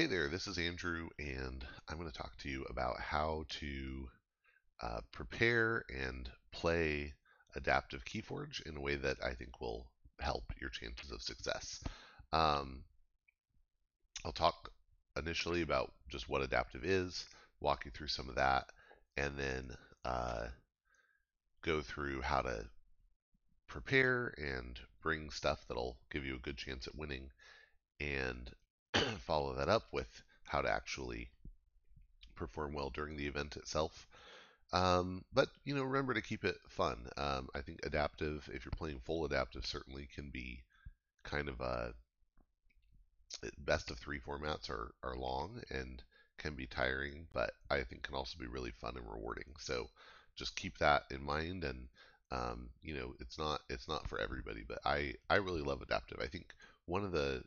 Hey there, this is Andrew, and I'm going to talk to you about how to uh, prepare and play Adaptive Keyforge in a way that I think will help your chances of success. Um, I'll talk initially about just what Adaptive is, walk you through some of that, and then uh, go through how to prepare and bring stuff that'll give you a good chance at winning and follow that up with how to actually perform well during the event itself. Um, but you know, remember to keep it fun. Um, I think adaptive, if you're playing full adaptive, certainly can be kind of a best of three formats are are long and can be tiring, but I think can also be really fun and rewarding. So just keep that in mind, and um, you know, it's not it's not for everybody, but I I really love adaptive. I think one of the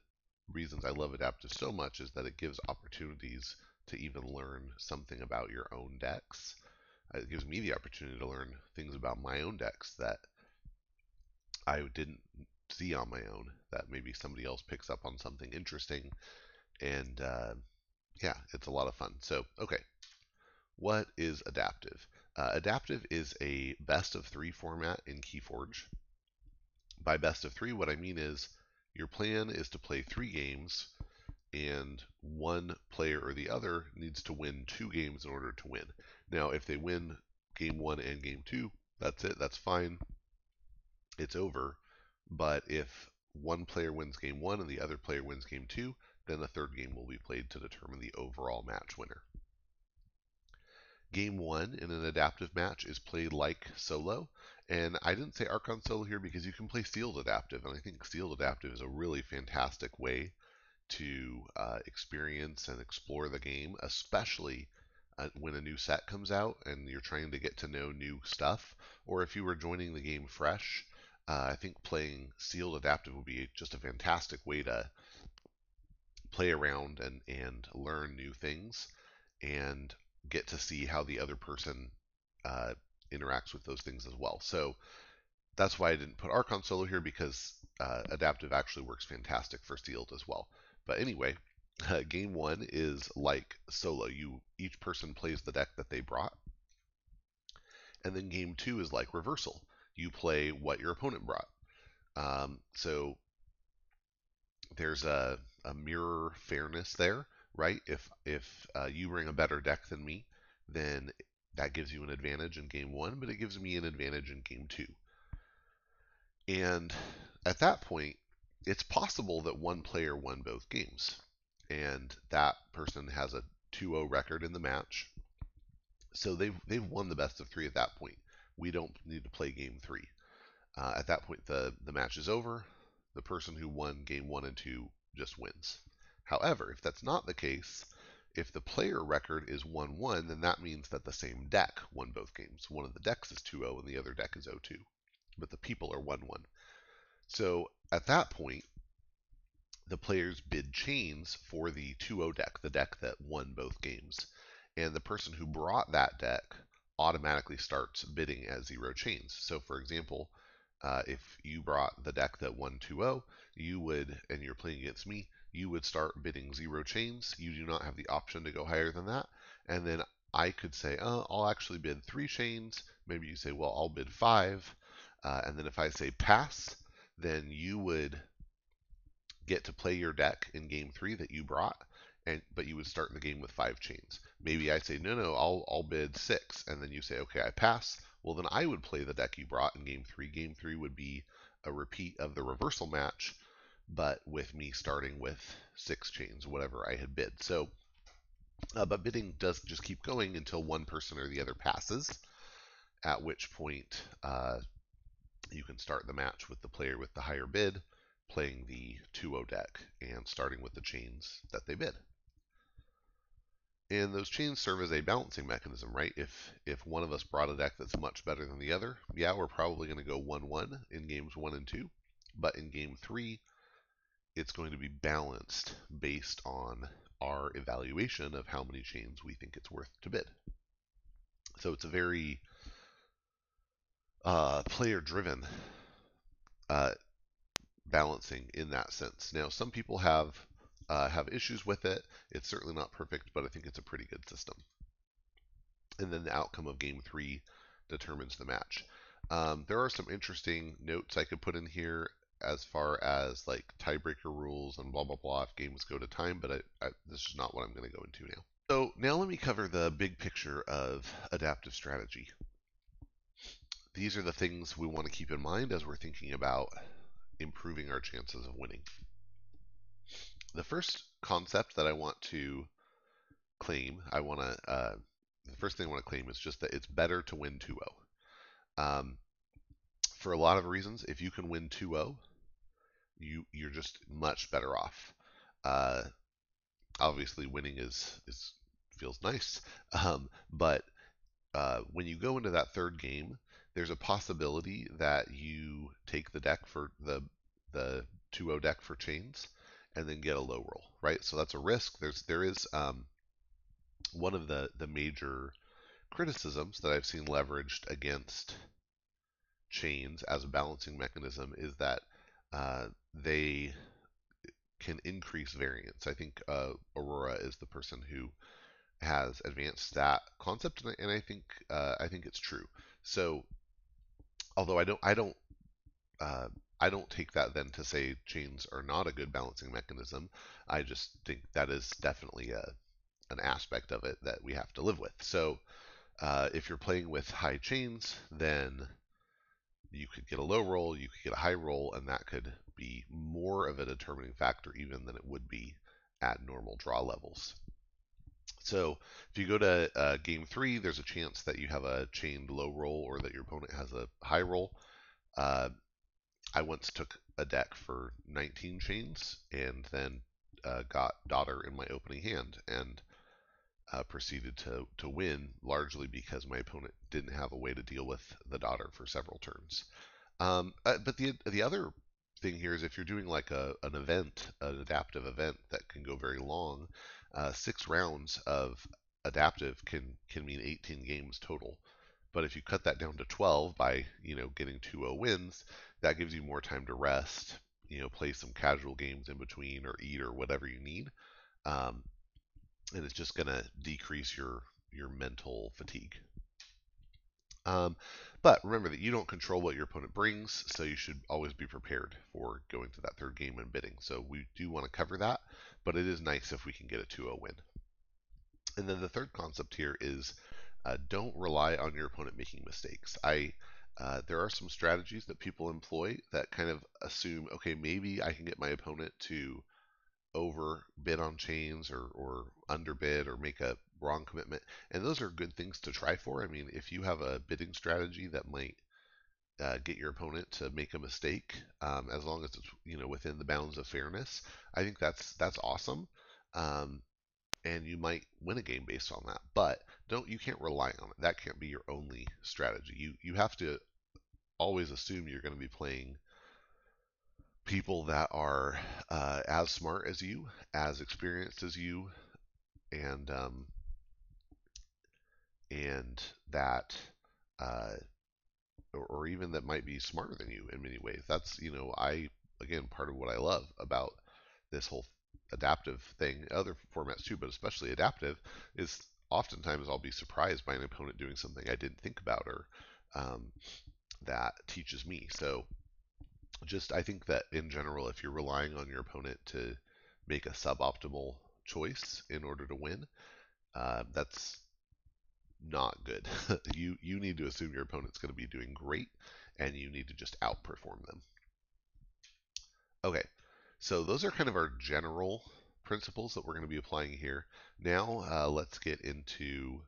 reasons I love adaptive so much is that it gives opportunities to even learn something about your own decks. Uh, it gives me the opportunity to learn things about my own decks that I didn't see on my own. That maybe somebody else picks up on something interesting, and uh, yeah, it's a lot of fun. So, okay, what is adaptive? Uh, adaptive is a best of three format in KeyForge. By best of three, what I mean is your plan is to play three games, and one player or the other needs to win two games in order to win. Now, if they win game one and game two, that's it, that's fine. It's over. But if one player wins game one and the other player wins game two, then a third game will be played to determine the overall match winner. Game one in an adaptive match is played like solo, and I didn't say Archon Solo here because you can play Sealed Adaptive, and I think Sealed Adaptive is a really fantastic way to uh, experience and explore the game, especially uh, when a new set comes out and you're trying to get to know new stuff, or if you were joining the game fresh. Uh, I think playing Sealed Adaptive would be just a fantastic way to play around and, and learn new things and get to see how the other person uh, interacts with those things as well. So that's why I didn't put Archon Solo here because uh, Adaptive actually works fantastic for Sealed as well. But anyway, uh, game one is like solo. You each person plays the deck that they brought, and then game two is like reversal. You play what your opponent brought. Um, so there's a, a mirror fairness there, right? If if uh, you bring a better deck than me, then that gives you an advantage in game one, but it gives me an advantage in game two. And at that point, it's possible that one player won both games, and that person has a 2-0 record in the match. So they've they've won the best of three at that point. We don't need to play game three. Uh, at that point, the the match is over. The person who won game one and two just wins. However, if that's not the case, if the player record is 1 1, then that means that the same deck won both games. One of the decks is 2 0 and the other deck is 0 2. But the people are 1 1. So at that point, the players bid chains for the 2 0 deck, the deck that won both games. And the person who brought that deck automatically starts bidding at zero chains. So, for example, uh, if you brought the deck that won 2 0, you would, and you're playing against me, you would start bidding zero chains. You do not have the option to go higher than that. And then I could say, oh, I'll actually bid three chains. Maybe you say, well, I'll bid five. Uh, and then if I say pass, then you would get to play your deck in game three that you brought, and but you would start the game with five chains. Maybe I say, no, no, I'll, I'll bid six. And then you say, okay, I pass. Well, then I would play the deck you brought in game three. Game three would be a repeat of the reversal match but with me starting with six chains, whatever I had bid. So, uh, but bidding does just keep going until one person or the other passes, at which point uh, you can start the match with the player with the higher bid playing the 2-0 deck and starting with the chains that they bid. And those chains serve as a balancing mechanism, right? If if one of us brought a deck that's much better than the other, yeah, we're probably going to go 1-1 in games 1 and 2. But in game 3, it's going to be balanced based on our evaluation of how many chains we think it's worth to bid. So it's a very uh, player driven uh, balancing in that sense. Now, some people have uh, have issues with it. It's certainly not perfect, but I think it's a pretty good system. And then the outcome of game three determines the match. Um, there are some interesting notes I could put in here as far as like tiebreaker rules and blah blah blah if games go to time, but I, I, this is not what I'm going to go into now. So now let me cover the big picture of adaptive strategy. These are the things we want to keep in mind as we're thinking about improving our chances of winning. The first concept that I want to claim, I want to, uh, the first thing I want to claim is just that it's better to win 2-0. Um, for a lot of reasons, if you can win 2-0, you you're just much better off. Uh, obviously, winning is is feels nice, um, but uh, when you go into that third game, there's a possibility that you take the deck for the the 2-0 deck for chains and then get a low roll, right? So that's a risk. There's there is um, one of the the major criticisms that I've seen leveraged against chains as a balancing mechanism is that uh, they can increase variance. I think uh, Aurora is the person who has advanced that concept, and I, and I think uh, I think it's true. So, although I don't I don't uh, I don't take that then to say chains are not a good balancing mechanism. I just think that is definitely a an aspect of it that we have to live with. So, uh, if you're playing with high chains, then you could get a low roll, you could get a high roll, and that could be more of a determining factor even than it would be at normal draw levels. So if you go to uh, game three, there's a chance that you have a chained low roll or that your opponent has a high roll. Uh, I once took a deck for 19 chains and then uh, got Daughter in my opening hand and uh, proceeded to, to win largely because my opponent didn't have a way to deal with the Daughter for several turns. Um, uh, but the the other thing here is if you're doing like a, an event, an adaptive event that can go very long, uh, six rounds of adaptive can can mean 18 games total. But if you cut that down to 12 by you know getting 2-0 wins, that gives you more time to rest, you know, play some casual games in between or eat or whatever you need, um, and it's just going to decrease your your mental fatigue. Um, but remember that you don't control what your opponent brings, so you should always be prepared for going to that third game and bidding. So we do want to cover that, but it is nice if we can get a 2-0 win. And then the third concept here is uh, don't rely on your opponent making mistakes. I uh, there are some strategies that people employ that kind of assume, okay, maybe I can get my opponent to over bid on chains or, or underbid or make a wrong commitment. And those are good things to try for. I mean, if you have a bidding strategy that might uh, get your opponent to make a mistake, um, as long as it's you know within the bounds of fairness, I think that's that's awesome. Um, and you might win a game based on that. But don't you can't rely on it. That can't be your only strategy. You you have to always assume you're going to be playing people that are uh, as smart as you, as experienced as you, and um, and that uh, or, even that might be smarter than you in many ways. That's you know I again part of what I love about this whole adaptive thing, other formats too, but especially adaptive, is oftentimes I'll be surprised by an opponent doing something I didn't think about or um, that teaches me. So just I think that in general, if you're relying on your opponent to make a suboptimal choice in order to win, uh, that's not good. you you need to assume your opponent's going to be doing great, and you need to just outperform them. Okay, so those are kind of our general principles that we're going to be applying here. Now uh, let's get into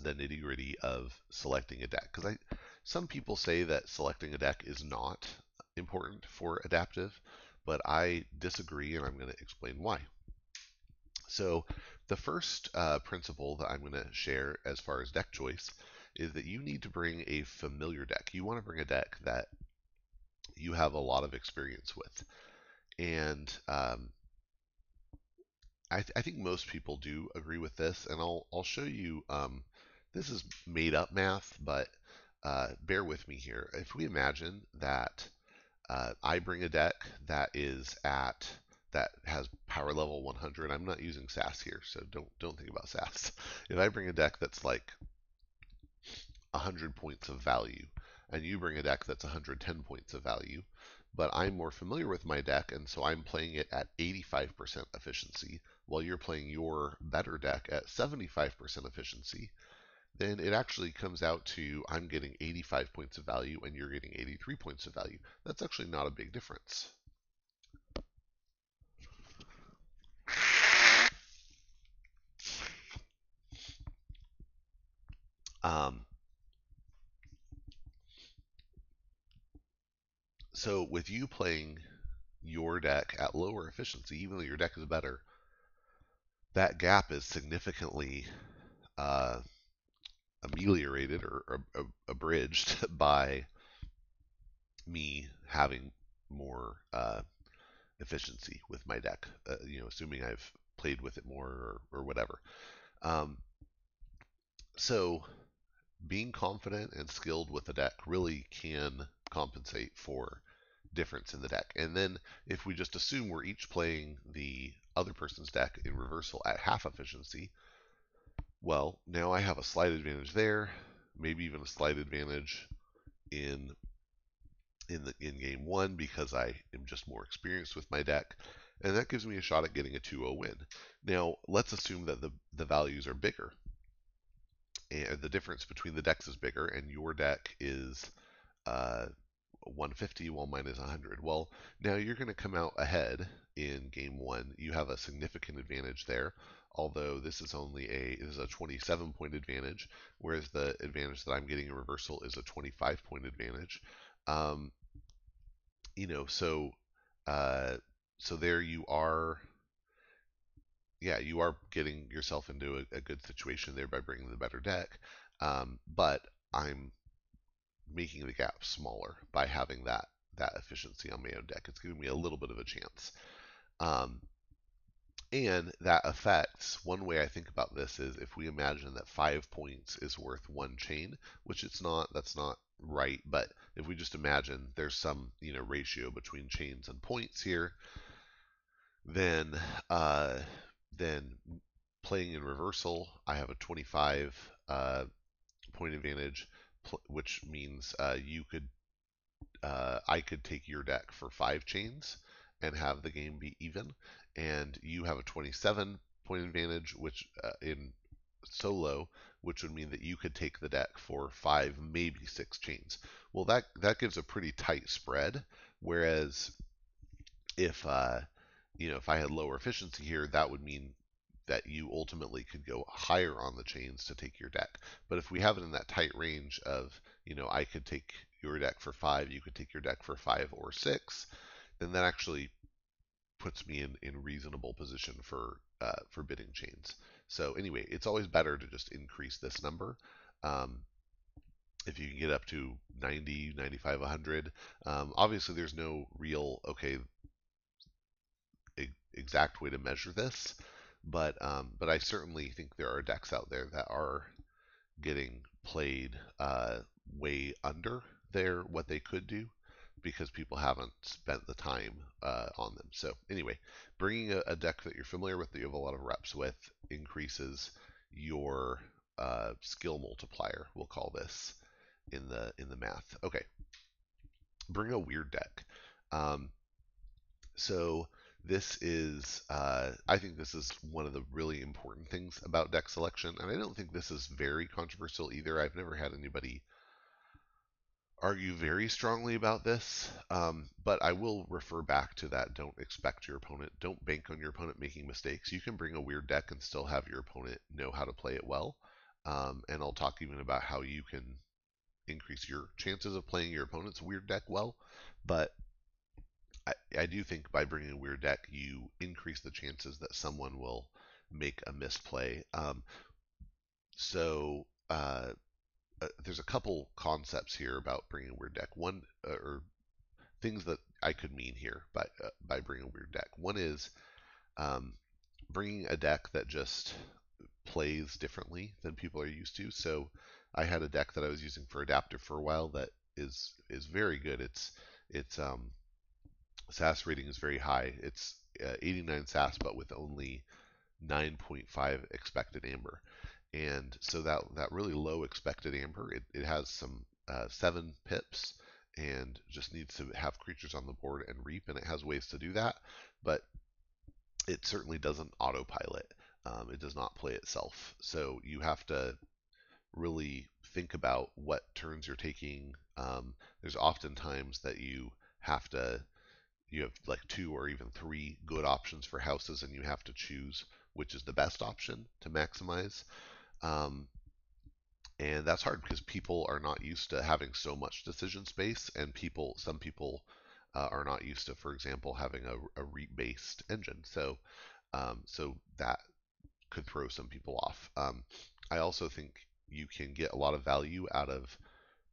the nitty gritty of selecting a deck because I some people say that selecting a deck is not important for adaptive, but I disagree and I'm going to explain why. So the first uh, principle that I'm going to share as far as deck choice is that you need to bring a familiar deck. You want to bring a deck that you have a lot of experience with. And um, I, th I, think most people do agree with this, and I'll, I'll show you, um, this is made up math, but uh, bear with me here. If we imagine that uh, I bring a deck that is at that has power level 100. I'm not using SAS here, so don't don't think about SAS. If I bring a deck that's like 100 points of value, and you bring a deck that's 110 points of value, but I'm more familiar with my deck, and so I'm playing it at 85% efficiency, while you're playing your better deck at 75% efficiency, then it actually comes out to I'm getting 85 points of value and you're getting 83 points of value. That's actually not a big difference. Um, so with you playing your deck at lower efficiency, even though your deck is better, that gap is significantly uh, ameliorated or, or, or abridged by me having more uh, efficiency with my deck. Uh, you know, assuming I've played with it more or, or whatever. Um, so being confident and skilled with the deck really can compensate for difference in the deck. And then if we just assume we're each playing the other person's deck in reversal at half efficiency, well, now I have a slight advantage there, maybe even a slight advantage in in the in game one because I am just more experienced with my deck, and that gives me a shot at getting a 2-0 win. Now let's assume that the the values are bigger, and the difference between the decks is bigger, and your deck is uh, 150 while mine is 100. Well, now you're going to come out ahead in game one. You have a significant advantage there although this is only a this is a 27 point advantage, whereas the advantage that I'm getting in reversal is a 25 point advantage. Um, you know, so uh, so there you are. Yeah, you are getting yourself into a, a good situation there by bringing the better deck, um, but I'm making the gap smaller by having that that efficiency on my own deck. It's giving me a little bit of a chance. Um, and that affects one way I think about this is if we imagine that five points is worth one chain, which it's not, that's not right, but if we just imagine there's some you know ratio between chains and points here, then uh, then playing in reversal, I have a 25 uh, point advantage, which means uh, you could uh, I could take your deck for five chains and have the game be even, and you have a 27 point advantage, which uh, in solo, which would mean that you could take the deck for five, maybe six chains. Well, that that gives a pretty tight spread. Whereas if uh, you know if I had lower efficiency here, that would mean that you ultimately could go higher on the chains to take your deck. But if we have it in that tight range of you know I could take your deck for five, you could take your deck for five or six, then that actually puts me in, in reasonable position for uh, for bidding chains. So anyway, it's always better to just increase this number. Um, if you can get up to 90, 95, 100, um, obviously there's no real okay exact way to measure this, but um, but I certainly think there are decks out there that are getting played uh, way under their what they could do because people haven't spent the time uh, on them. So anyway, bringing a, a, deck that you're familiar with, that you have a lot of reps with, increases your uh, skill multiplier. We'll call this in the in the math. Okay, bring a weird deck. Um, so this is, uh, I think this is one of the really important things about deck selection, and I don't think this is very controversial either. I've never had anybody argue very strongly about this, um, but I will refer back to that. Don't expect your opponent, don't bank on your opponent making mistakes. You can bring a weird deck and still have your opponent know how to play it well. Um, and I'll talk even about how you can increase your chances of playing your opponent's weird deck well. But I, I do think by bringing a weird deck, you increase the chances that someone will make a misplay. Um, so uh, uh, there's a couple concepts here about bringing a weird deck. One uh, or things that I could mean here by uh, by bringing a weird deck. One is um, bringing a deck that just plays differently than people are used to. So I had a deck that I was using for adaptive for a while that is is very good. It's it's um, SAS rating is very high. It's uh, 89 SAS, but with only 9.5 expected amber. And so that that really low expected amber, it, it has some uh, seven pips and just needs to have creatures on the board and reap, and it has ways to do that, but it certainly doesn't autopilot. Um, it does not play itself. So you have to really think about what turns you're taking. Um, there's often times that you have to, you have like two or even three good options for houses, and you have to choose which is the best option to maximize. Um, and that's hard because people are not used to having so much decision space, and people, some people uh, are not used to, for example, having a, a REAP-based engine. So, um, so that could throw some people off. Um, I also think you can get a lot of value out of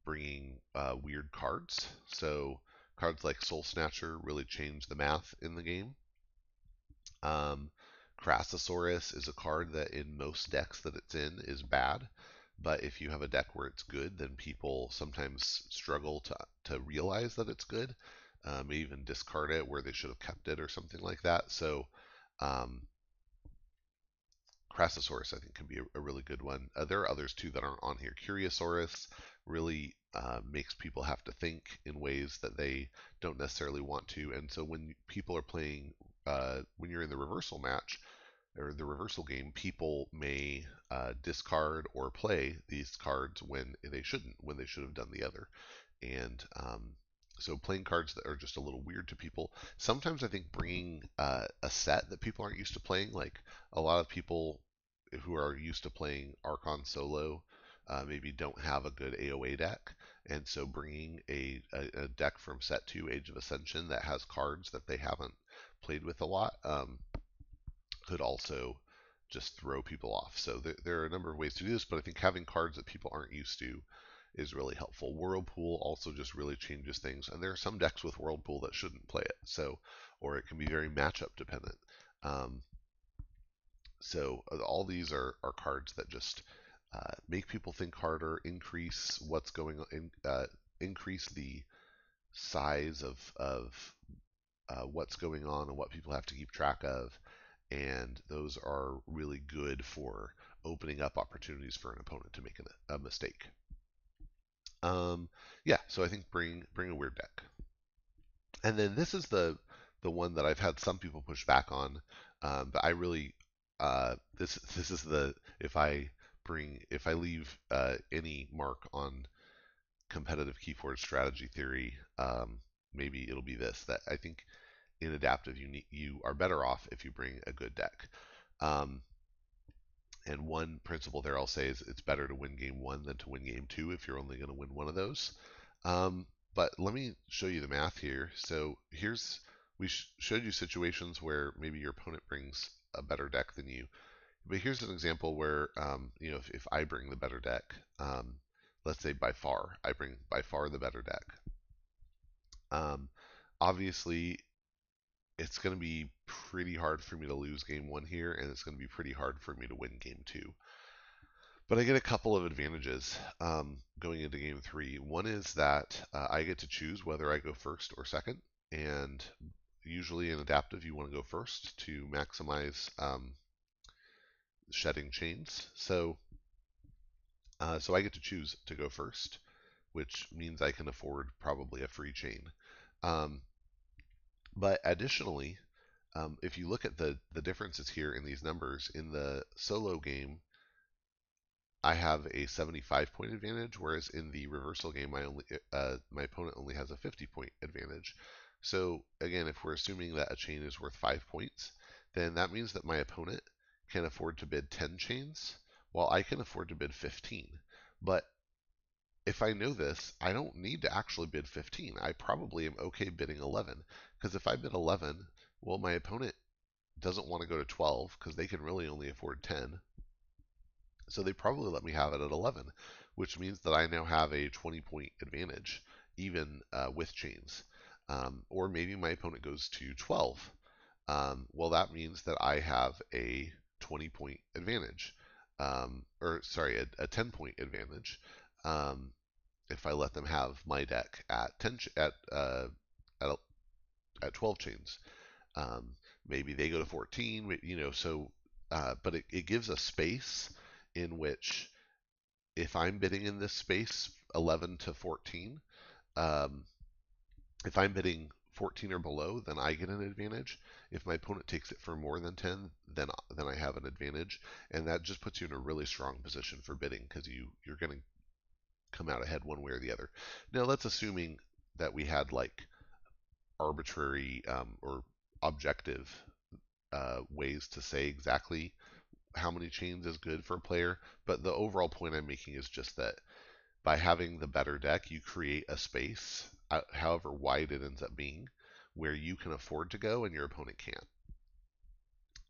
bringing uh, weird cards. So cards like Soul Snatcher really change the math in the game. Um, Crassosaurus is a card that in most decks that it's in is bad, but if you have a deck where it's good, then people sometimes struggle to to realize that it's good. May even discard it where they should have kept it or something like that. So um, Crassosaurus, I think, can be a, a really good one. Uh, there are others too that aren't on here. Curiosaurus really uh, makes people have to think in ways that they don't necessarily want to. And so when people are playing, uh, when you're in the reversal match or the reversal game, people may uh, discard or play these cards when they shouldn't, when they should have done the other. And um, so playing cards that are just a little weird to people. Sometimes I think bringing uh, a set that people aren't used to playing, like a lot of people who are used to playing Archon solo, uh, maybe don't have a good AOA deck, and so bringing a, a, a, deck from set two, Age of Ascension, that has cards that they haven't played with a lot, um, could also just throw people off. So there, there are a number of ways to do this, but I think having cards that people aren't used to is really helpful. Whirlpool also just really changes things, and there are some decks with Whirlpool that shouldn't play it, so or it can be very matchup dependent. Um, so uh, all these are, are cards that just uh, make people think harder, increase what's going in, uh, increase the size of of uh, what's going on and what people have to keep track of, and those are really good for opening up opportunities for an opponent to make a, a mistake. Um, yeah, so I think bring bring a weird deck. And then this is the the one that I've had some people push back on, um, but I really uh, this this is the if I bring if I leave uh, any mark on competitive Keyforge strategy theory, um, maybe it'll be this that I think in adaptive you need, you are better off if you bring a good deck. Um, and one principle there I'll say is it's better to win game one than to win game two if you're only going to win one of those. Um, but let me show you the math here. So here's we sh showed you situations where maybe your opponent brings a better deck than you. But here's an example where um, you know if, if, I bring the better deck, um, let's say by far I bring by far the better deck. Um, obviously, it's going to be pretty hard for me to lose game one here, and it's going to be pretty hard for me to win game two. But I get a couple of advantages um, going into game three. One is that uh, I get to choose whether I go first or second, and usually in adaptive you want to go first to maximize um, shedding chains. So, uh, so I get to choose to go first, which means I can afford probably a free chain. Um, but additionally, um, if you look at the, the differences here in these numbers, in the solo game, I have a 75 point advantage, whereas in the reversal game, my only uh, my opponent only has a 50 point advantage. So again, if we're assuming that a chain is worth five points, then that means that my opponent can afford to bid 10 chains, while I can afford to bid 15. But if I know this, I don't need to actually bid 15. I probably am okay bidding 11. Because if I bid 11, well, my opponent doesn't want to go to 12 because they can really only afford 10. So they probably let me have it at 11, which means that I now have a 20 point advantage, even uh, with chains. Um, or maybe my opponent goes to 12. Um, well, that means that I have a 20 point advantage, um, or sorry, a, a, 10 point advantage. Um, if I let them have my deck at 10 at uh, at, at 12 chains. Um, maybe they go to 14, you know, so, uh, but it, it gives a space in which if I'm bidding in this space 11 to 14, um, if I'm bidding 14 or below, then I get an advantage. If my opponent takes it for more than 10, then then I have an advantage, and that just puts you in a really strong position for bidding because you you're going to come out ahead one way or the other. Now that's assuming that we had like arbitrary um, or objective uh, ways to say exactly how many chains is good for a player, but the overall point I'm making is just that by having the better deck, you create a space, however wide it ends up being, where you can afford to go and your opponent can't.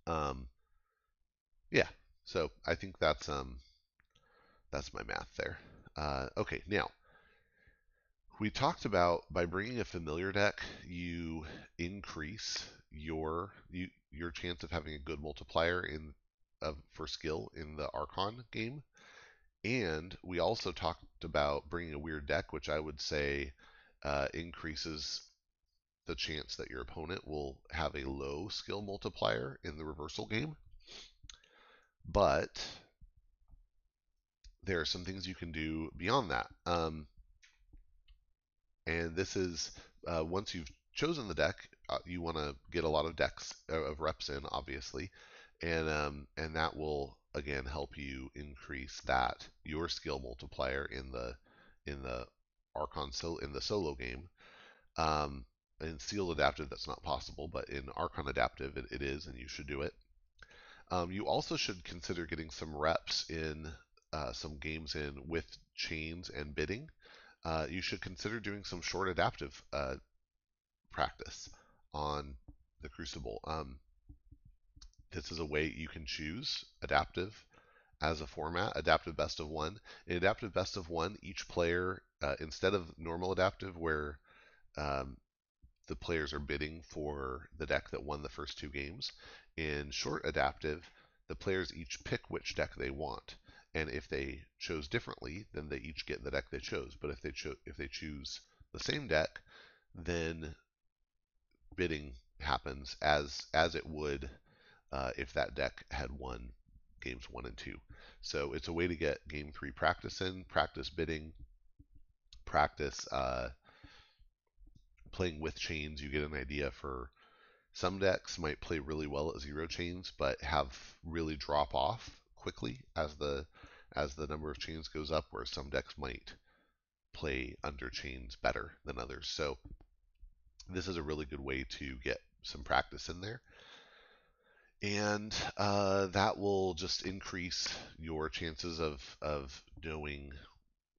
Um, yeah, so I think that's um, that's my math there. Uh, okay, now we talked about by bringing a familiar deck, you increase your you, your chance of having a good multiplier in for skill in the Archon game. And we also talked about bringing a weird deck, which I would say uh, increases the chance that your opponent will have a low skill multiplier in the reversal game. But there are some things you can do beyond that. Um, and this is uh, once you've chosen the deck, uh, you want to get a lot of decks uh, of reps in, obviously and um, and that will again help you increase that your skill multiplier in the in the Archon so in the solo game. Um, in sealed adaptive, that's not possible, but in Archon adaptive, it, it is, and you should do it. Um, you also should consider getting some reps in uh, some games in with chains and bidding. Uh, you should consider doing some short adaptive uh, practice on the Crucible. Um, this is a way you can choose adaptive as a format, adaptive best of one. In adaptive best of one, each player, uh, instead of normal adaptive where um, the players are bidding for the deck that won the first two games, in short adaptive, the players each pick which deck they want. And if they chose differently, then they each get the deck they chose. But if they cho- if they choose the same deck, then bidding happens as as it would uh, if that deck had won games one and two. So it's a way to get game three practice in, practice bidding, practice uh, playing with chains. You get an idea for some decks might play really well at zero chains, but have really drop off quickly as the as the number of chains goes up, where some decks might play under chains better than others. So this is a really good way to get some practice in there and uh, that will just increase your chances of of knowing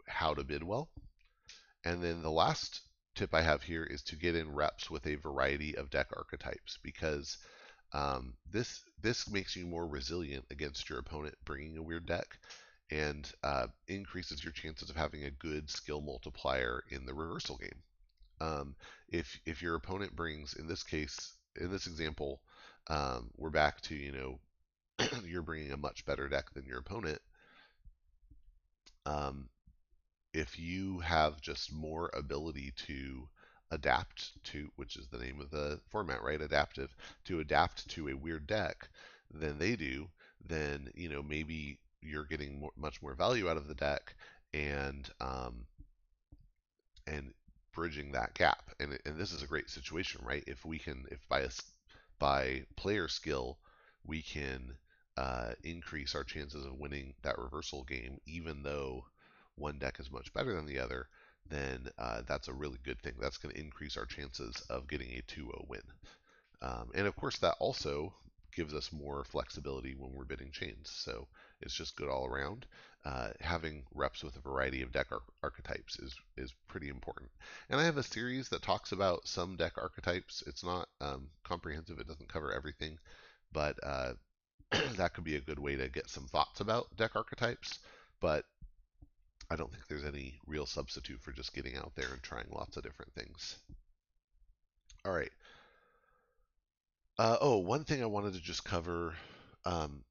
how to bid well. And then the last tip I have here is to get in reps with a variety of deck archetypes because um, this this makes you more resilient against your opponent bringing a weird deck and uh, increases your chances of having a good skill multiplier in the reversal game. Um, if if your opponent brings, in this case, in this example, um, we're back to you know you're bringing a much better deck than your opponent. Um, if you have just more ability to adapt to, which is the name of the format, right? Adaptive to adapt to a weird deck than they do, then you know maybe you're getting more, much more value out of the deck and um, and bridging that gap. And and this is a great situation, right? If we can, if by a by player skill, we can uh, increase our chances of winning that reversal game, even though one deck is much better than the other, then uh, that's a really good thing. That's going to increase our chances of getting a 2 0 win. Um, and of course, that also gives us more flexibility when we're bidding chains. So it's just good all around. Uh, having reps with a variety of deck ar- archetypes is is pretty important. And I have a series that talks about some deck archetypes. It's not um, comprehensive; it doesn't cover everything, but uh, that could be a good way to get some thoughts about deck archetypes. But I don't think there's any real substitute for just getting out there and trying lots of different things. All right. Uh, oh, one thing I wanted to just cover um,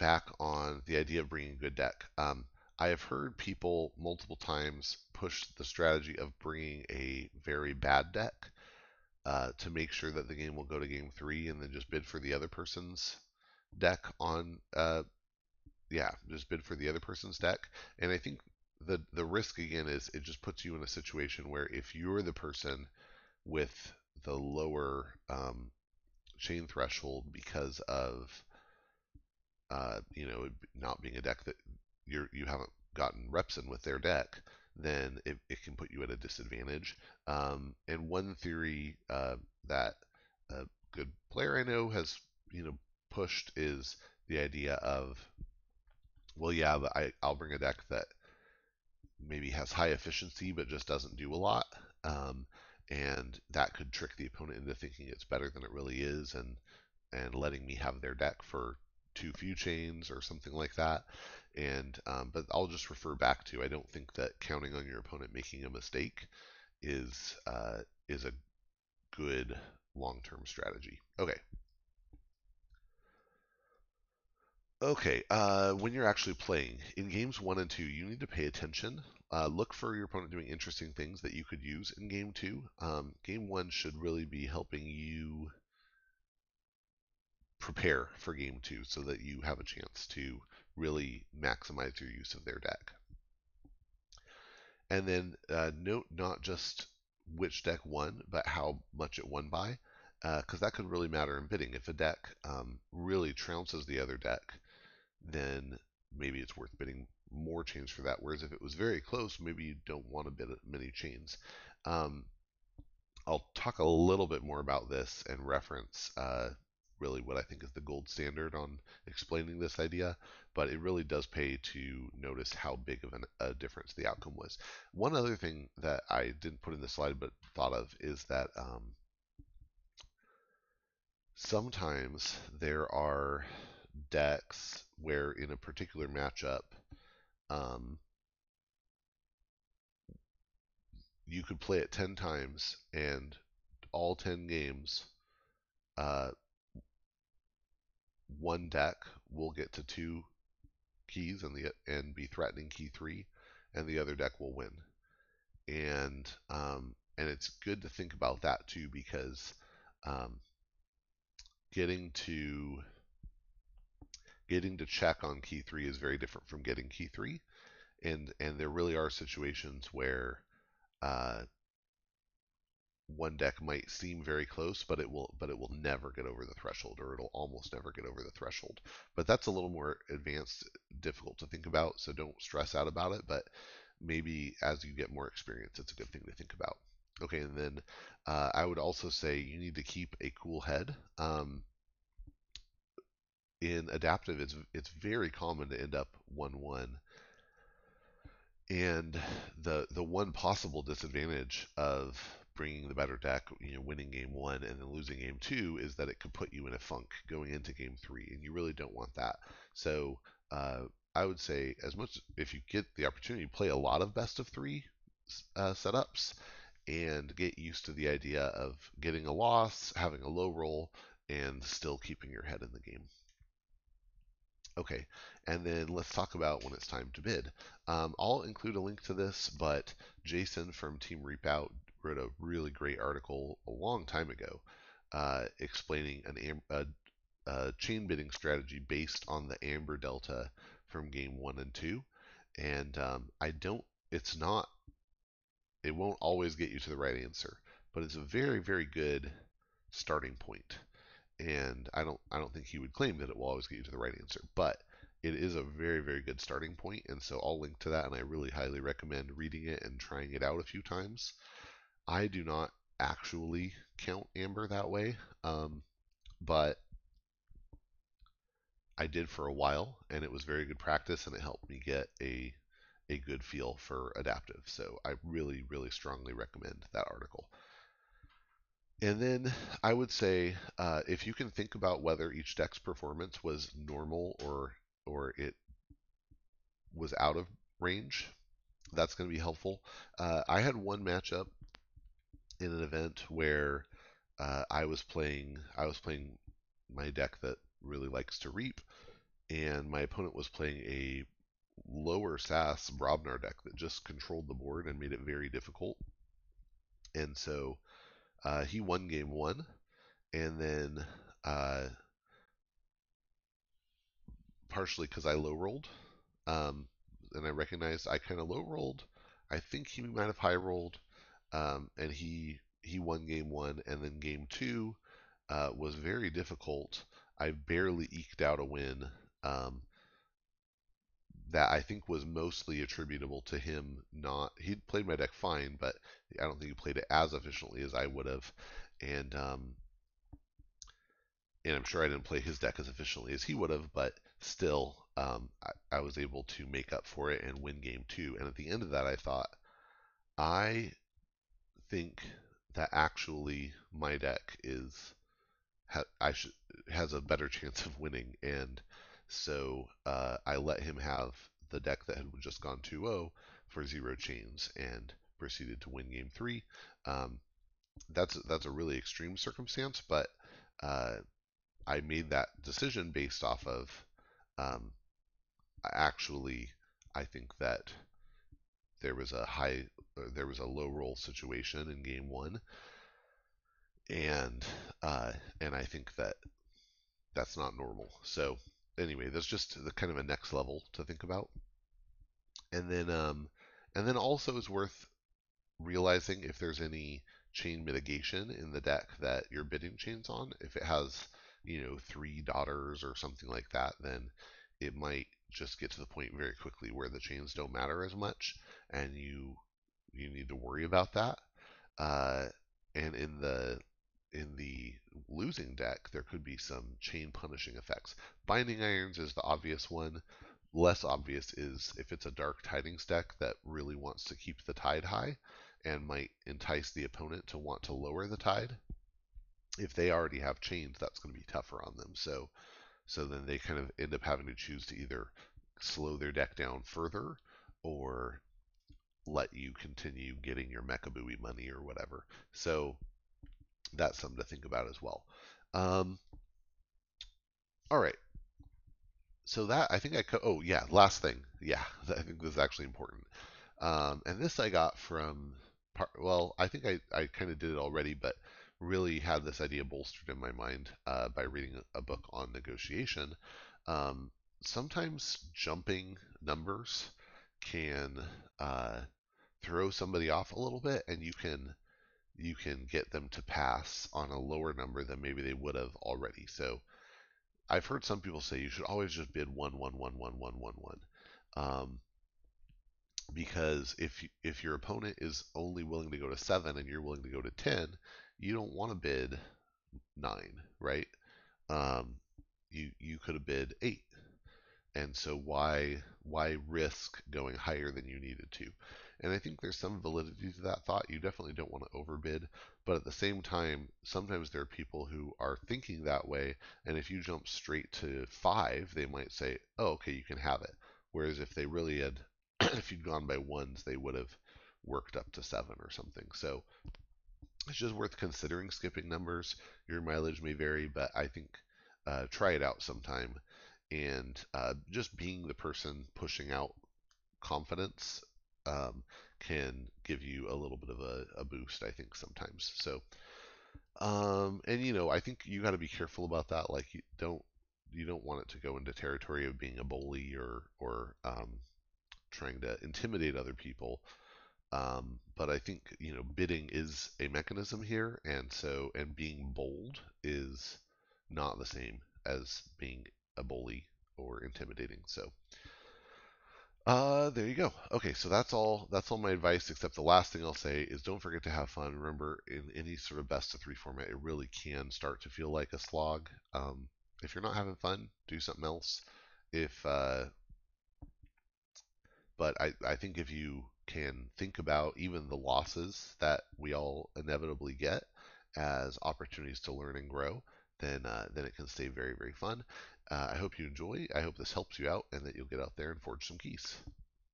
back on the idea of bringing a good deck. Um, I have heard people multiple times push the strategy of bringing a very bad deck. uh, to make sure that the game will go to game three, and then just bid for the other person's deck on. Uh, yeah, just bid for the other person's deck. And I think the the risk again is it just puts you in a situation where if you're the person with the lower um, chain threshold because of uh, you know not being a deck that you're you haven't gotten reps in with their deck, then it, it can put you at a disadvantage. Um, and one theory uh, that a good player I know has you know pushed is the idea of well yeah but I, I'll bring a deck that maybe has high efficiency but just doesn't do a lot. Um, and that could trick the opponent into thinking it's better than it really is and and letting me have their deck for too few chains or something like that. And um, but I'll just refer back to I don't think that counting on your opponent making a mistake is uh, is a good long-term strategy. Okay. Okay, uh, when you're actually playing in games one and two, you need to pay attention. Uh, look for your opponent doing interesting things that you could use in game two. Um, game one should really be helping you prepare for game two so that you have a chance to really maximize your use of their deck. And then uh, note not just which deck won, but how much it won by, because uh, that could really matter in bidding. If a deck um, really trounces the other deck, then maybe it's worth bidding more chains for that. Whereas if it was very close, maybe you don't want to bid many chains. Um, I'll talk a little bit more about this and reference uh, really what I think is the gold standard on explaining this idea, but it really does pay to notice how big of an, a difference the outcome was. One other thing that I didn't put in the slide but thought of is that um, sometimes there are decks where in a particular matchup, um, you could play it 10 times and all 10 games uh, one deck will get to two keys and the and be threatening key three, and the other deck will win. And um, and it's good to think about that too because um, getting to getting to check on key three is very different from getting key three, and and there really are situations where uh, one deck might seem very close, but it will but it will never get over the threshold, or it'll almost never get over the threshold. But that's a little more advanced, difficult to think about, so don't stress out about it. But maybe as you get more experience, it's a good thing to think about. Okay, and then uh, I would also say you need to keep a cool head. Um, in adaptive, it's it's very common to end up one one. And the the one possible disadvantage of bringing the better deck, you know, winning game one and then losing game two is that it could put you in a funk going into game three, and you really don't want that. So uh, I would say, as much if you get the opportunity, play a lot of best of three uh, setups and get used to the idea of getting a loss, having a low roll, and still keeping your head in the game. Okay, and then let's talk about when it's time to bid. Um, I'll include a link to this, but Jason from Team Reapout wrote a really great article a long time ago uh, explaining an a, a chain bidding strategy based on the Amber Delta from game one and two. And um, I don't, it's not, it won't always get you to the right answer, but it's a very, very good starting point. And I don't, I don't think he would claim that it will always get you to the right answer, but it is a very, very good starting point. And so I'll link to that, and I really highly recommend reading it and trying it out a few times. I do not actually count Amber that way, um, but I did for a while, and it was very good practice, and it helped me get a a good feel for adaptive. So I really, really strongly recommend that article. And then I would say uh, if you can think about whether each deck's performance was normal or or it was out of range, that's going to be helpful. Uh, I had one matchup in an event where uh, I was playing I was playing my deck that really likes to reap, and my opponent was playing a lower SAS Brobnar deck that just controlled the board and made it very difficult. And so uh, he won game one, and then uh, partially because I low rolled, um, and I recognized I kind of low rolled. I think he might have high rolled, um, and he he won game one, and then game two uh, was very difficult. I barely eked out a win. Um, that I think was mostly attributable to him not he played my deck fine, but I don't think he played it as efficiently as I would have, and um, and I'm sure I didn't play his deck as efficiently as he would have, but still, um, I, I was able to make up for it and win game two. And at the end of that, I thought, I think that actually my deck is ha, I should has a better chance of winning, and so uh, I let him have the deck that had just gone 2-0 for zero chains and proceeded to win game three. Um, that's that's a really extreme circumstance, but uh, I made that decision based off of um, actually I think that there was a high there was a low roll situation in game one. And uh, and I think that that's not normal. So anyway that's just the kind of a next level to think about. And then um, and then also is worth realizing if there's any chain mitigation in the deck that you're bidding chains on. If it has you know, three daughters or something like that, then it might just get to the point very quickly where the chains don't matter as much, and you you need to worry about that. Uh, and in the in the losing deck, there could be some chain punishing effects. Binding irons is the obvious one. Less obvious is if it's a dark tidings deck that really wants to keep the tide high and might entice the opponent to want to lower the tide if they already have chains, that's going to be tougher on them. So, so then they kind of end up having to choose to either slow their deck down further or let you continue getting your Mechabooey money or whatever. So that's something to think about as well. Um, all right. So that I think I co- oh yeah last thing yeah I think this is actually important. Um, and this I got from part, well I think I I kind of did it already but really had this idea bolstered in my mind uh, by reading a book on negotiation. Um, sometimes jumping numbers can uh, throw somebody off a little bit, and you can you can get them to pass on a lower number than maybe they would have already. So I've heard some people say you should always just bid one one one one one one one. Um, because if if your opponent is only willing to go to seven and you're willing to go to ten, you don't want to bid nine, right? Um, you you could have bid eight, and so why why risk going higher than you needed to? And I think there's some validity to that thought. You definitely don't want to overbid, but at the same time, sometimes there are people who are thinking that way, and if you jump straight to five, they might say, "Oh, okay, you can have it." Whereas if they really had, if you'd gone by ones, they would have worked up to seven or something. So it's just worth considering skipping numbers. Your mileage may vary, but I think uh, try it out sometime. And uh, just being the person pushing out confidence um, can give you a little bit of a, a boost, I think, sometimes. So, um, and you know, I think you got to be careful about that. Like, you don't you don't want it to go into territory of being a bully or or um, trying to intimidate other people. Um, but I think you know bidding is a mechanism here, and so and being bold is not the same as being a bully or intimidating. So uh, there you go. Okay, so that's all. That's all my advice. Except the last thing I'll say is don't forget to have fun. Remember, in any sort of best of three format, it really can start to feel like a slog. Um, if you're not having fun, do something else. If uh, but I, I think if you can think about even the losses that we all inevitably get as opportunities to learn and grow, then uh, then it can stay very very fun. Uh, I hope you enjoy. I hope this helps you out and that you'll get out there and forge some keys.